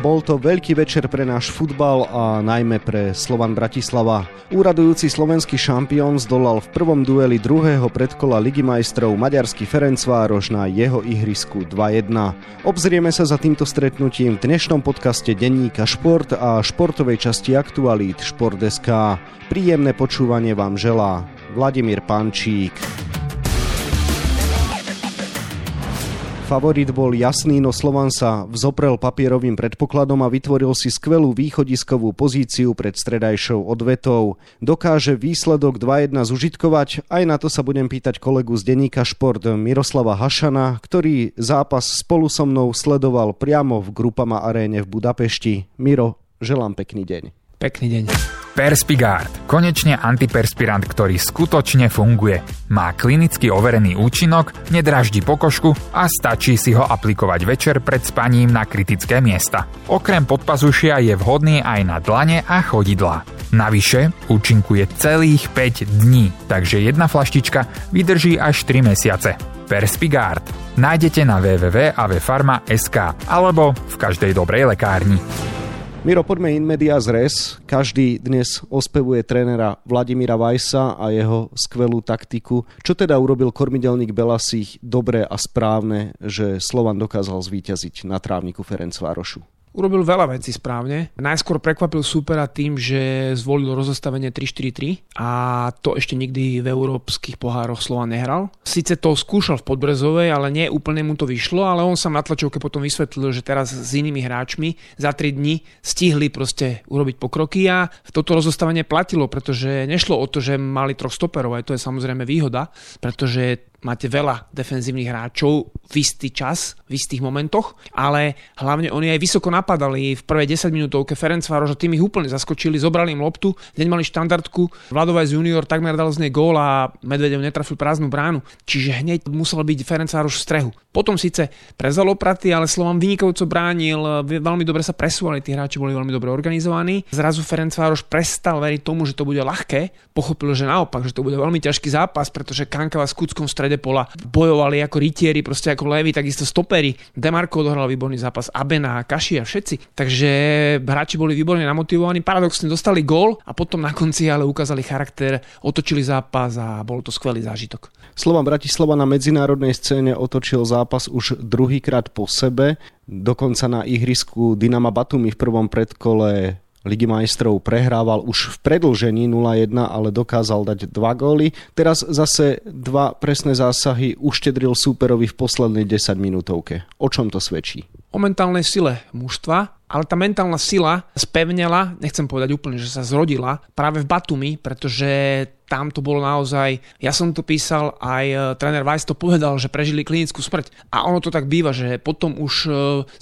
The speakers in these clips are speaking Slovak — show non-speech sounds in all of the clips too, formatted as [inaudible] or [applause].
Bol to veľký večer pre náš futbal a najmä pre Slovan Bratislava. Úradujúci slovenský šampión zdolal v prvom dueli druhého predkola Ligy majstrov maďarský Ferencvároš na jeho ihrisku 2-1. Obzrieme sa za týmto stretnutím v dnešnom podcaste Denníka Šport a športovej časti aktualít Šport.sk. Príjemné počúvanie vám želá Vladimír Pančík. Favorit bol jasný, no Slovan sa vzoprel papierovým predpokladom a vytvoril si skvelú východiskovú pozíciu pred stredajšou odvetou. Dokáže výsledok 2-1 zužitkovať? Aj na to sa budem pýtať kolegu z denníka Šport Miroslava Hašana, ktorý zápas spolu so mnou sledoval priamo v Grupama aréne v Budapešti. Miro, želám pekný deň. Pekný deň. Perspigard. Konečne antiperspirant, ktorý skutočne funguje. Má klinicky overený účinok, nedráždi pokožku a stačí si ho aplikovať večer pred spaním na kritické miesta. Okrem podpazušia je vhodný aj na dlane a chodidlá. Navyše účinkuje celých 5 dní, takže jedna flaštička vydrží až 3 mesiace. Perspigard nájdete na www.avfarma.sk alebo v každej dobrej lekárni. Miro, poďme in medias res. Každý dnes ospevuje trénera Vladimíra Vajsa a jeho skvelú taktiku. Čo teda urobil kormidelník Belasich dobré a správne, že Slovan dokázal zvíťaziť na trávniku Ferencvárošu? Urobil veľa vecí správne. Najskôr prekvapil supera tým, že zvolil rozostavenie 3-4-3 a to ešte nikdy v európskych pohároch slova nehral. Sice to skúšal v Podbrezovej, ale nie úplne mu to vyšlo, ale on sa na tlačovke potom vysvetlil, že teraz s inými hráčmi za 3 dní stihli proste urobiť pokroky a toto rozostavenie platilo, pretože nešlo o to, že mali troch stoperov, aj to je samozrejme výhoda, pretože máte veľa defenzívnych hráčov v istý čas, v istých momentoch, ale hlavne oni aj vysoko napadali v prvej 10 minútovke Ferencvároš a tým ich úplne zaskočili, zobrali im loptu, hneď mali štandardku, Vladovajs junior takmer dal z nej gól a Medvedev netrafil prázdnu bránu, čiže hneď musel byť Ferencvároš v strehu. Potom síce prezal opraty, ale Slovan vynikajúco bránil, veľmi dobre sa presúvali, tí hráči boli veľmi dobre organizovaní. Zrazu Ferencvároš prestal veriť tomu, že to bude ľahké, pochopil, že naopak, že to bude veľmi ťažký zápas, pretože Kankava s Kuckom v strede pola bojovali ako rytieri, proste ako levy, takisto stopery. Demarko odohral výborný zápas, Abena, Kaši a všetci. Takže hráči boli výborne namotivovaní, paradoxne dostali gól a potom na konci ale ukázali charakter, otočili zápas a bol to skvelý zážitok. Slovan Bratislava na medzinárodnej scéne otočil zápas už druhýkrát po sebe. Dokonca na ihrisku Dynama Batumi v prvom predkole Ligy majstrov prehrával už v predlžení 0-1, ale dokázal dať dva góly. Teraz zase dva presné zásahy uštedril súperovi v poslednej 10 minútovke. O čom to svedčí? O mentálnej sile mužstva, ale tá mentálna sila spevnela, nechcem povedať úplne, že sa zrodila práve v Batumi, pretože tam to bolo naozaj, ja som to písal, aj e, tréner Weiss to povedal, že prežili klinickú smrť. A ono to tak býva, že potom už e,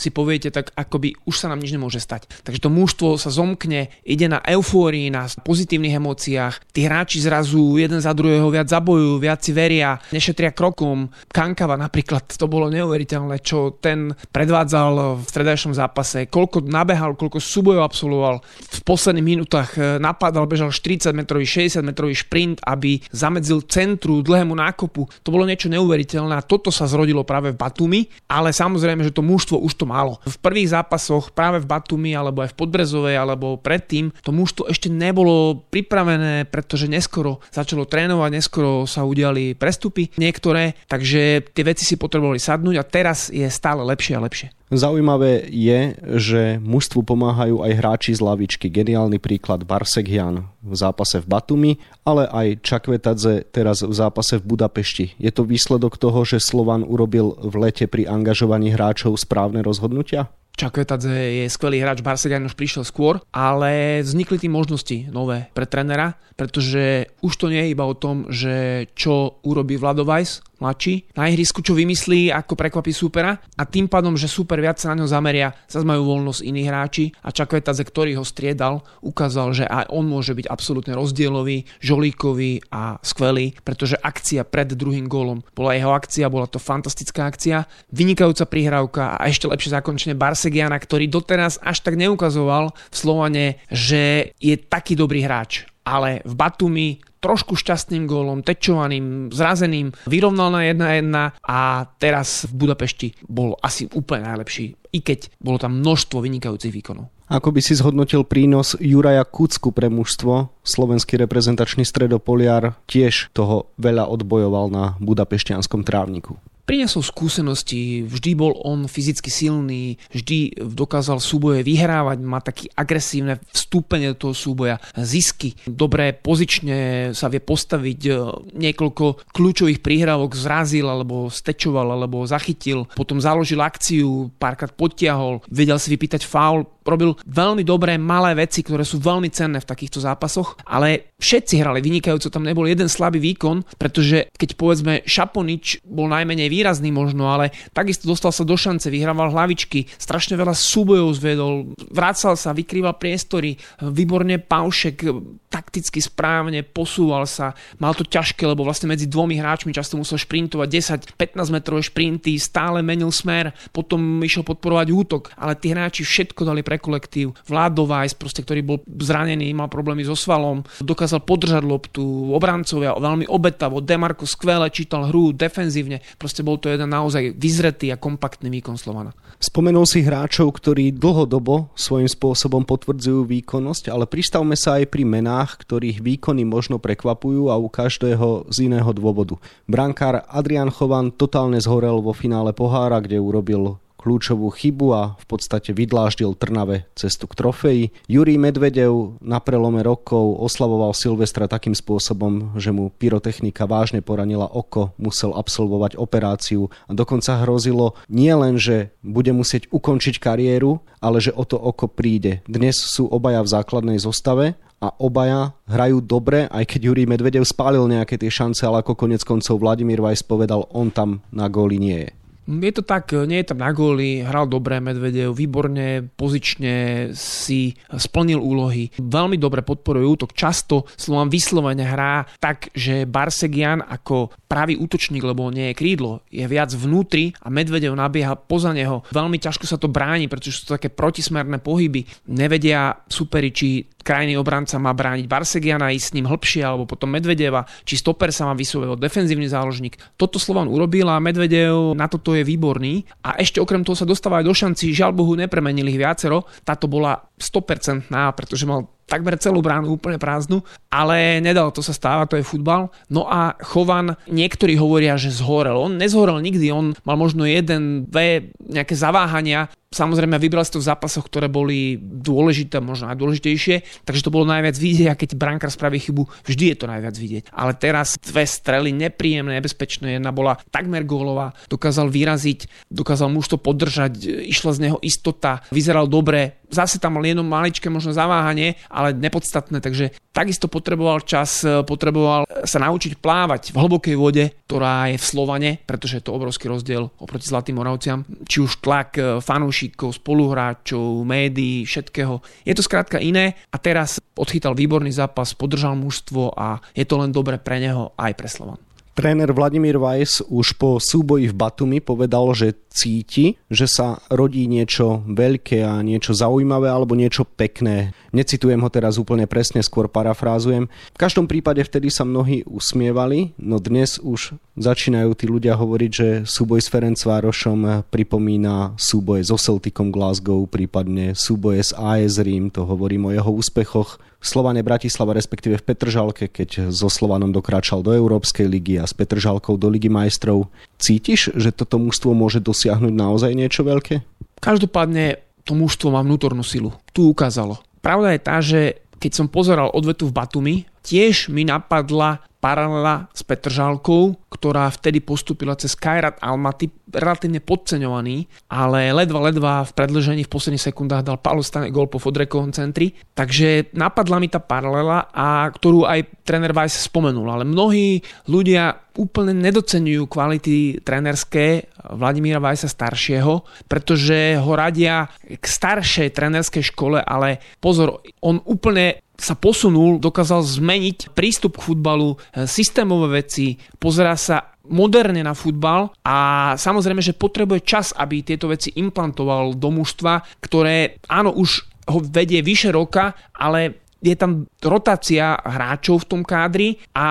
si poviete tak, akoby už sa nám nič nemôže stať. Takže to mužstvo sa zomkne, ide na eufórii, na pozitívnych emóciách. Tí hráči zrazu jeden za druhého viac zabojujú, viac si veria, nešetria krokom. Kankava napríklad, to bolo neuveriteľné, čo ten predvádzal v stredajšom zápase, koľko nabehal, koľko súbojov absolvoval. V posledných minútach e, napadal, bežal 40 metrový, 60 metrový šprint sprint, aby zamedzil centru, dlhému nákopu. To bolo niečo neuveriteľné a toto sa zrodilo práve v Batumi, ale samozrejme, že to mužstvo už to malo. V prvých zápasoch práve v Batumi alebo aj v Podbrezovej alebo predtým to mužstvo ešte nebolo pripravené, pretože neskoro začalo trénovať, neskoro sa udiali prestupy niektoré, takže tie veci si potrebovali sadnúť a teraz je stále lepšie a lepšie. Zaujímavé je, že mužstvu pomáhajú aj hráči z lavičky. Geniálny príklad Barsekhian v zápase v Batumi, ale aj Čakvetadze teraz v zápase v Budapešti. Je to výsledok toho, že Slovan urobil v lete pri angažovaní hráčov správne rozhodnutia? Čakvetadze je skvelý hráč, Barsegian už prišiel skôr, ale vznikli tým možnosti nové pre trenera, pretože už to nie je iba o tom, že čo urobí Vladovajs, mladší, na ihrisku čo vymyslí, ako prekvapí supera a tým pádom, že super viac sa na ňo zameria, sa majú voľnosť iní hráči a Čakvetadze, ktorý ho striedal, ukázal, že aj on môže byť absolútne rozdielový, žolíkový a skvelý, pretože akcia pred druhým gólom bola jeho akcia, bola to fantastická akcia, vynikajúca prihrávka a ešte lepšie zakončenie Barse Kasegiana, ktorý doteraz až tak neukazoval v Slovane, že je taký dobrý hráč. Ale v Batumi trošku šťastným gólom, tečovaným, zrazeným, vyrovnal na 1-1 a teraz v Budapešti bol asi úplne najlepší i keď bolo tam množstvo vynikajúcich výkonov. Ako by si zhodnotil prínos Juraja Kucku pre mužstvo? Slovenský reprezentačný stredopoliar tiež toho veľa odbojoval na budapešťanskom trávniku. Priniesol skúsenosti, vždy bol on fyzicky silný, vždy dokázal súboje vyhrávať, má taký agresívne vstúpenie do toho súboja, zisky, dobré pozične sa vie postaviť, e, niekoľko kľúčových príhrávok zrazil alebo stečoval alebo zachytil, potom založil akciu, párkrát podtiahol, vedel si vypýtať faul, robil veľmi dobré malé veci, ktoré sú veľmi cenné v takýchto zápasoch, ale všetci hrali vynikajúco, tam nebol jeden slabý výkon, pretože keď povedzme Šaponič bol najmenej výrazný možno, ale takisto dostal sa do šance, vyhrával hlavičky, strašne veľa súbojov zvedol, vracal sa, vykrýval priestory, výborne Paušek takticky správne posúval sa, mal to ťažké, lebo vlastne medzi dvomi hráčmi často musel šprintovať 10-15 metrové šprinty, stále menil smer, potom išiel podporovať útok, ale tí hráči všetko dali pre kolektív. Vládo ktorý bol zranený, mal problémy so svalom, dokázal podržať loptu, obrancovia veľmi obetavo, Demarko skvele čítal hru defenzívne, proste bol to jeden naozaj vyzretý a kompaktný výkon Slovana. Spomenul si hráčov, ktorí dlhodobo svojím spôsobom potvrdzujú výkonnosť, ale pristavme sa aj pri menách, ktorých výkony možno prekvapujú a u každého z iného dôvodu. Brankár Adrian Chovan totálne zhorel vo finále pohára, kde urobil kľúčovú chybu a v podstate vydláždil Trnave cestu k trofeji. Jurij Medvedev na prelome rokov oslavoval Silvestra takým spôsobom, že mu pyrotechnika vážne poranila oko, musel absolvovať operáciu a dokonca hrozilo nie len, že bude musieť ukončiť kariéru, ale že o to oko príde. Dnes sú obaja v základnej zostave a obaja hrajú dobre, aj keď Jurij Medvedev spálil nejaké tie šance, ale ako konec koncov Vladimír Vajs povedal, on tam na góli nie je. Je to tak, nie je tam na góly, hral dobre Medvedev, výborne, pozične si splnil úlohy, veľmi dobre podporuje útok, často Slovan vyslovene hrá tak, že Barsegian ako pravý útočník, lebo nie je krídlo, je viac vnútri a Medvedev nabieha poza neho. Veľmi ťažko sa to bráni, pretože sú to také protismerné pohyby. Nevedia superi, či krajný obranca má brániť Barsegiana, ísť s ním hlbšie, alebo potom Medvedeva, či stoper sa má vysúvať defenzívny záložník. Toto Slovan urobil a Medvedev na toto je výborný. A ešte okrem toho sa dostáva aj do šanci, žiaľ Bohu nepremenili ich viacero. Táto bola 100% pretože mal takmer celú bránu úplne prázdnu, ale nedalo to sa stáva, to je futbal. No a Chovan, niektorí hovoria, že zhorel. On nezhorel nikdy, on mal možno jeden, dve nejaké zaváhania, Samozrejme vybral si to v zápasoch, ktoré boli dôležité, možno najdôležitejšie, takže to bolo najviac vidieť a keď brankár spraví chybu, vždy je to najviac vidieť. Ale teraz dve strely nepríjemné, nebezpečné, jedna bola takmer gólová, dokázal vyraziť, dokázal muž to podržať, išla z neho istota, vyzeral dobre, zase tam mal jedno maličké možno zaváhanie, ale nepodstatné, takže takisto potreboval čas, potreboval sa naučiť plávať v hlbokej vode, ktorá je v Slovane, pretože je to obrovský rozdiel oproti Zlatým Moravciam, či už tlak fanúšikov fanúšikov, spoluhráčov, médií, všetkého. Je to skrátka iné a teraz odchytal výborný zápas, podržal mužstvo a je to len dobre pre neho aj pre Slovan. Tréner Vladimír Weiss už po súboji v Batumi povedal, že cíti, že sa rodí niečo veľké a niečo zaujímavé alebo niečo pekné. Necitujem ho teraz úplne presne, skôr parafrázujem. V každom prípade vtedy sa mnohí usmievali, no dnes už začínajú tí ľudia hovoriť, že súboj s Ferencvárošom pripomína súboje so Celticom Glasgow, prípadne súboje s AS Rím, to hovorím o jeho úspechoch Slovane Bratislava, respektíve v Petržalke, keď so Slovanom dokráčal do Európskej ligy a s Petržalkou do Ligy majstrov. Cítiš, že toto mužstvo môže dosiahnuť naozaj niečo veľké? Každopádne to mužstvo má vnútornú silu. Tu ukázalo. Pravda je tá, že keď som pozeral odvetu v Batumi, tiež mi napadla paralela s Petržalkou, ktorá vtedy postupila cez Kairat Almaty, relatívne podceňovaný, ale ledva ledva v predlžení v posledných sekundách dal Paolo Stane gol po Fodrekovom centri. Takže napadla mi tá paralela, a ktorú aj tréner Weiss spomenul, ale mnohí ľudia úplne nedocenujú kvality trénerské Vladimíra Vajsa staršieho, pretože ho radia k staršej trénerskej škole, ale pozor, on úplne sa posunul, dokázal zmeniť prístup k futbalu, e, systémové veci, pozerá sa moderne na futbal a samozrejme, že potrebuje čas, aby tieto veci implantoval do mužstva, ktoré áno už ho vedie vyše roka, ale je tam rotácia hráčov v tom kádri a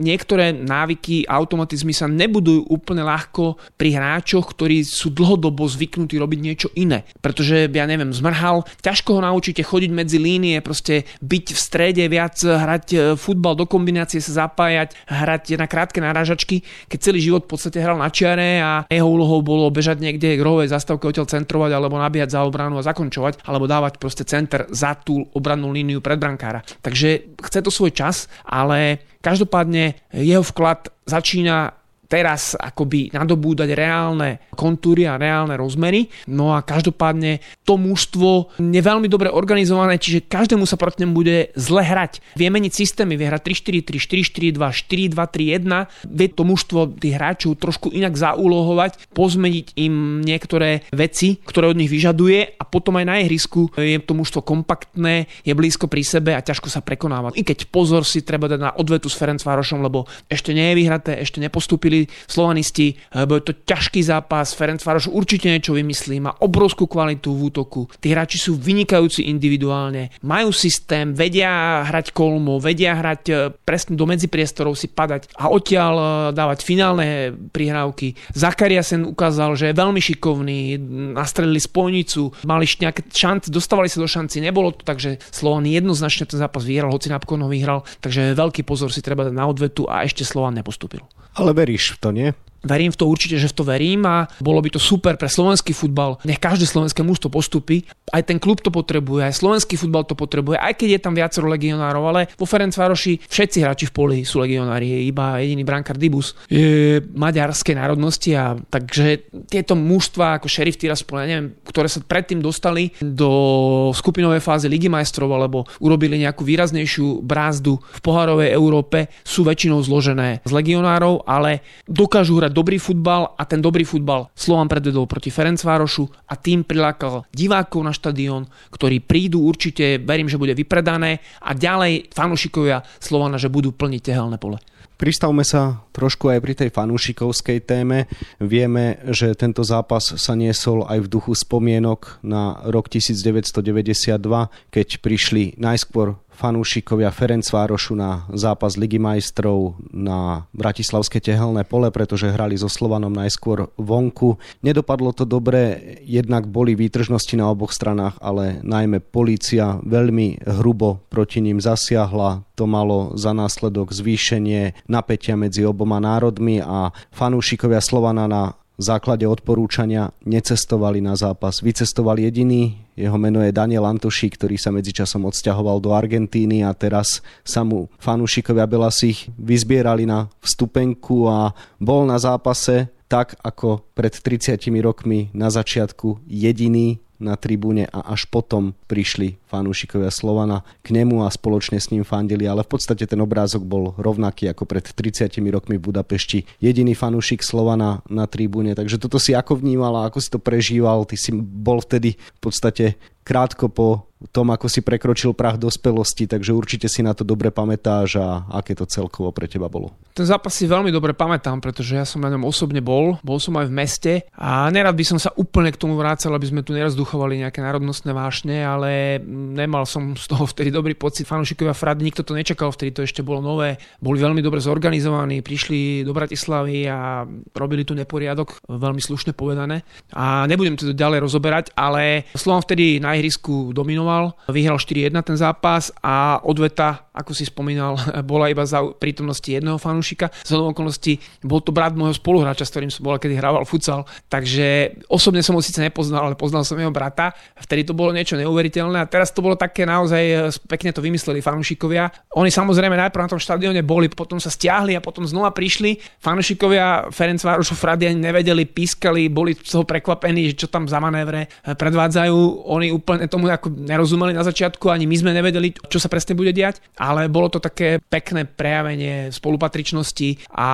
niektoré návyky, automatizmy sa nebudujú úplne ľahko pri hráčoch, ktorí sú dlhodobo zvyknutí robiť niečo iné. Pretože, ja neviem, zmrhal, ťažko ho naučíte chodiť medzi línie, proste byť v strede, viac hrať e, futbal do kombinácie, sa zapájať, hrať na krátke náražačky, keď celý život v podstate hral na čiare a jeho úlohou bolo bežať niekde k rohovej zastavke odtiaľ centrovať alebo nabíjať za obranu a zakončovať, alebo dávať proste center za tú obrannú líniu pred. Takže chce to svoj čas, ale každopádne jeho vklad začína teraz akoby nadobúdať reálne kontúry a reálne rozmery. No a každopádne to mužstvo je veľmi dobre organizované, čiže každému sa proti nemu bude zle hrať. Vie meniť systémy, vie hrať 3-4-3, 4-4-2, 4-2-3-1, vie to mužstvo tých hráčov trošku inak zaúlohovať, pozmeniť im niektoré veci, ktoré od nich vyžaduje a potom aj na ihrisku je to mužstvo kompaktné, je blízko pri sebe a ťažko sa prekonáva. I keď pozor si treba dať na odvetu s Ferencvárošom, lebo ešte nie je vyhraté, ešte nepostúpili slovanisti, bude to ťažký zápas, Ferenc Faroš určite niečo vymyslí, má obrovskú kvalitu v útoku, tí hráči sú vynikajúci individuálne, majú systém, vedia hrať kolmo, vedia hrať e, presne do medzipriestorov si padať a odtiaľ e, dávať finálne prihrávky. Zakaria sen ukázal, že je veľmi šikovný, nastrelili spojnicu, mali nejaké šance, dostávali sa do šanci, nebolo to tak, že Slovan jednoznačne ten zápas vyhral, hoci napokon ho vyhral, takže veľký pozor si treba na odvetu a ešte Slovan nepostúpil. Ale veríš v to, nie? Verím v to určite, že v to verím a bolo by to super pre slovenský futbal. Nech každé slovenské mužstvo postupí. Aj ten klub to potrebuje, aj slovenský futbal to potrebuje, aj keď je tam viacero legionárov, ale vo Ferencvároši všetci hráči v poli sú legionári, iba jediný brankár Dibus je maďarskej národnosti a takže tieto mužstva ako Sheriff Tiraspol, ja neviem, ktoré sa predtým dostali do skupinovej fázy Ligy majstrov alebo urobili nejakú výraznejšiu brázdu v pohárovej Európe, sú väčšinou zložené z legionárov, ale dokážu hrať dobrý futbal a ten dobrý futbal Slovan predvedol proti Ferencvárošu a tým prilákal divákov na štadión, ktorí prídu určite, verím, že bude vypredané a ďalej fanúšikovia Slovana, že budú plniť tehelné pole. Pristavme sa trošku aj pri tej fanúšikovskej téme. Vieme, že tento zápas sa niesol aj v duchu spomienok na rok 1992, keď prišli najskôr fanúšikovia Ferencvárošu na zápas Ligy majstrov na Bratislavské tehelné pole, pretože hrali so Slovanom najskôr vonku. Nedopadlo to dobre, jednak boli výtržnosti na oboch stranách, ale najmä polícia veľmi hrubo proti ním zasiahla. To malo za následok zvýšenie napätia medzi oboma národmi a fanúšikovia Slovana na základe odporúčania necestovali na zápas. Vycestoval jediný, jeho meno je Daniel Antoši, ktorý sa medzičasom odsťahoval do Argentíny a teraz sa mu fanúšikovia Belasich vyzbierali na vstupenku a bol na zápase tak ako pred 30 rokmi na začiatku jediný na tribúne a až potom prišli fanúšikovia Slovana k nemu a spoločne s ním fandili, ale v podstate ten obrázok bol rovnaký ako pred 30 rokmi v Budapešti. Jediný fanúšik Slovana na tribúne, takže toto si ako vnímal a ako si to prežíval, ty si bol vtedy v podstate krátko po tom, ako si prekročil prach dospelosti, takže určite si na to dobre pamätáš a aké to celkovo pre teba bolo. Ten zápas si veľmi dobre pamätám, pretože ja som na ňom osobne bol, bol som aj v meste a nerad by som sa úplne k tomu vrácal, aby sme tu nerazduchovali nejaké národnostné vášne, ale nemal som z toho vtedy dobrý pocit. Fanúšikovia Frady, nikto to nečakal, vtedy to ešte bolo nové, boli veľmi dobre zorganizovaní, prišli do Bratislavy a robili tu neporiadok, veľmi slušne povedané. A nebudem to ďalej rozoberať, ale Slovan vtedy na ihrisku dominoval dominoval. Vyhral 4-1 ten zápas a odveta, ako si spomínal, [laughs] bola iba za prítomnosti jedného fanúšika. Z okolností bol to brat môjho spoluhráča, s ktorým som bol, kedy hrával futsal. Takže osobne som ho síce nepoznal, ale poznal som jeho brata. Vtedy to bolo niečo neuveriteľné a teraz to bolo také naozaj e, pekne to vymysleli fanúšikovia. Oni samozrejme najprv na tom štadióne boli, potom sa stiahli a potom znova prišli. Fanúšikovia Ferenc Várošu Frady ani nevedeli, pískali, boli z toho prekvapení, že čo tam za manévre predvádzajú. Oni úplne tomu ako nerozumeli nerozumeli na začiatku, ani my sme nevedeli, čo sa presne bude diať, ale bolo to také pekné prejavenie spolupatričnosti a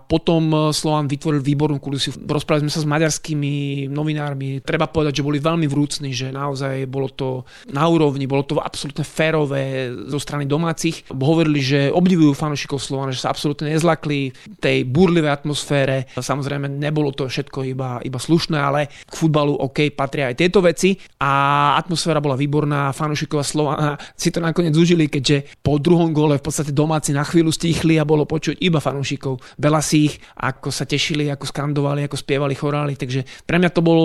potom Slovan vytvoril výbornú kulisiu. Rozprávali sme sa s maďarskými novinármi. Treba povedať, že boli veľmi vrúcni, že naozaj bolo to na úrovni, bolo to absolútne férové zo strany domácich. Hovorili, že obdivujú fanúšikov Slovana, že sa absolútne nezlakli tej burlivej atmosfére. Samozrejme, nebolo to všetko iba, iba slušné, ale k futbalu OK patria aj tieto veci a atmosféra bola výborná výborná, fanúšiková Slovana si to nakoniec užili, keďže po druhom gole v podstate domáci na chvíľu stichli a bolo počuť iba fanúšikov. Veľa si ich, ako sa tešili, ako skandovali, ako spievali chorály, takže pre mňa to bolo,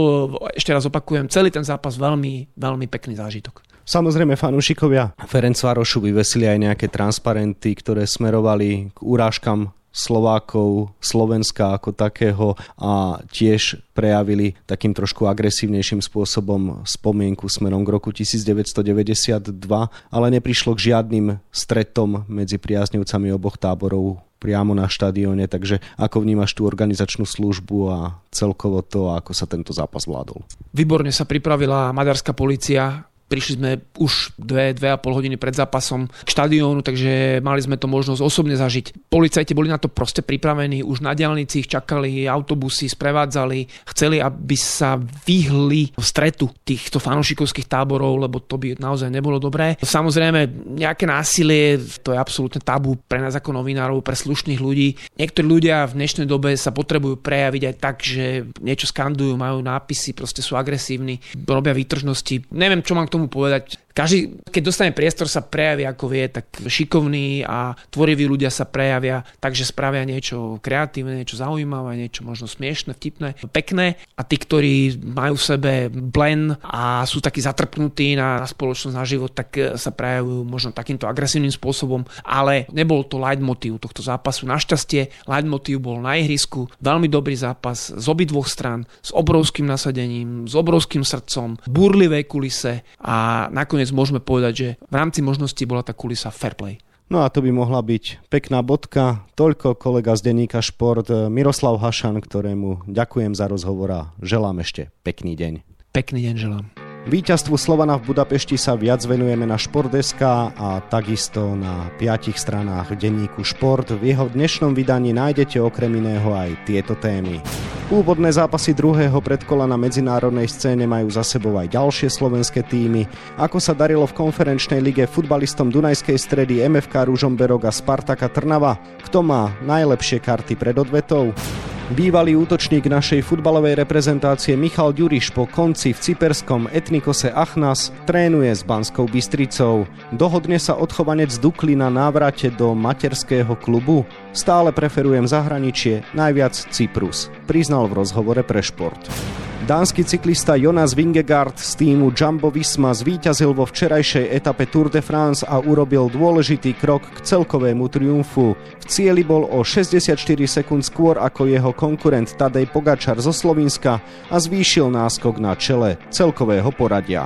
ešte raz opakujem, celý ten zápas veľmi, veľmi pekný zážitok. Samozrejme fanúšikovia Ferencvárošu vyvesili aj nejaké transparenty, ktoré smerovali k úrážkam Slovákov, Slovenska ako takého a tiež prejavili takým trošku agresívnejším spôsobom spomienku smerom k roku 1992, ale neprišlo k žiadnym stretom medzi priaznivcami oboch táborov priamo na štadióne, takže ako vnímaš tú organizačnú službu a celkovo to, ako sa tento zápas vládol? Výborne sa pripravila maďarská policia, Prišli sme už 2-2,5 hodiny pred zápasom k štadiónu, takže mali sme to možnosť osobne zažiť. Policajti boli na to proste pripravení, už na diálnici ich čakali, autobusy sprevádzali, chceli, aby sa vyhli v stretu týchto fanúšikovských táborov, lebo to by naozaj nebolo dobré. Samozrejme, nejaké násilie, to je absolútne tabu pre nás ako novinárov, pre slušných ľudí. Niektorí ľudia v dnešnej dobe sa potrebujú prejaviť aj tak, že niečo skandujú, majú nápisy, proste sú agresívni, robia výtržnosti. Neviem, čo mám k tomu povedať každý, keď dostane priestor, sa prejaví ako vie, tak šikovní a tvoriví ľudia sa prejavia, takže spravia niečo kreatívne, niečo zaujímavé, niečo možno smiešne, vtipné, pekné. A tí, ktorí majú v sebe blen a sú takí zatrpnutí na, na spoločnosť, na život, tak e, sa prejavujú možno takýmto agresívnym spôsobom, ale nebol to leitmotív tohto zápasu. Našťastie leitmotív bol na ihrisku, veľmi dobrý zápas z obidvoch stran, s obrovským nasadením, s obrovským srdcom, burlivé kulise a nakoniec nakoniec môžeme povedať, že v rámci možností bola tá kulisa fair play. No a to by mohla byť pekná bodka. Toľko kolega z denníka Šport Miroslav Hašan, ktorému ďakujem za rozhovor a želám ešte pekný deň. Pekný deň želám. Výťazstvu Slovana v Budapešti sa viac venujeme na Športdeska a takisto na piatich stranách denníku Šport. V jeho dnešnom vydaní nájdete okrem iného aj tieto témy. Úvodné zápasy druhého predkola na medzinárodnej scéne majú za sebou aj ďalšie slovenské týmy. Ako sa darilo v konferenčnej lige futbalistom Dunajskej stredy MFK Ružomberok a Spartaka Trnava? Kto má najlepšie karty pred odvetou? Bývalý útočník našej futbalovej reprezentácie Michal Ďuriš po konci v cyperskom Etnikose Achnas trénuje s Banskou Bystricou. Dohodne sa odchovanec Dukli na návrate do materského klubu. Stále preferujem zahraničie, najviac Cyprus, priznal v rozhovore pre šport. Dánsky cyklista Jonas Vingegaard z týmu Jumbo Visma zvíťazil vo včerajšej etape Tour de France a urobil dôležitý krok k celkovému triumfu. V cieli bol o 64 sekúnd skôr ako jeho konkurent Tadej Pogačar zo Slovenska a zvýšil náskok na čele celkového poradia.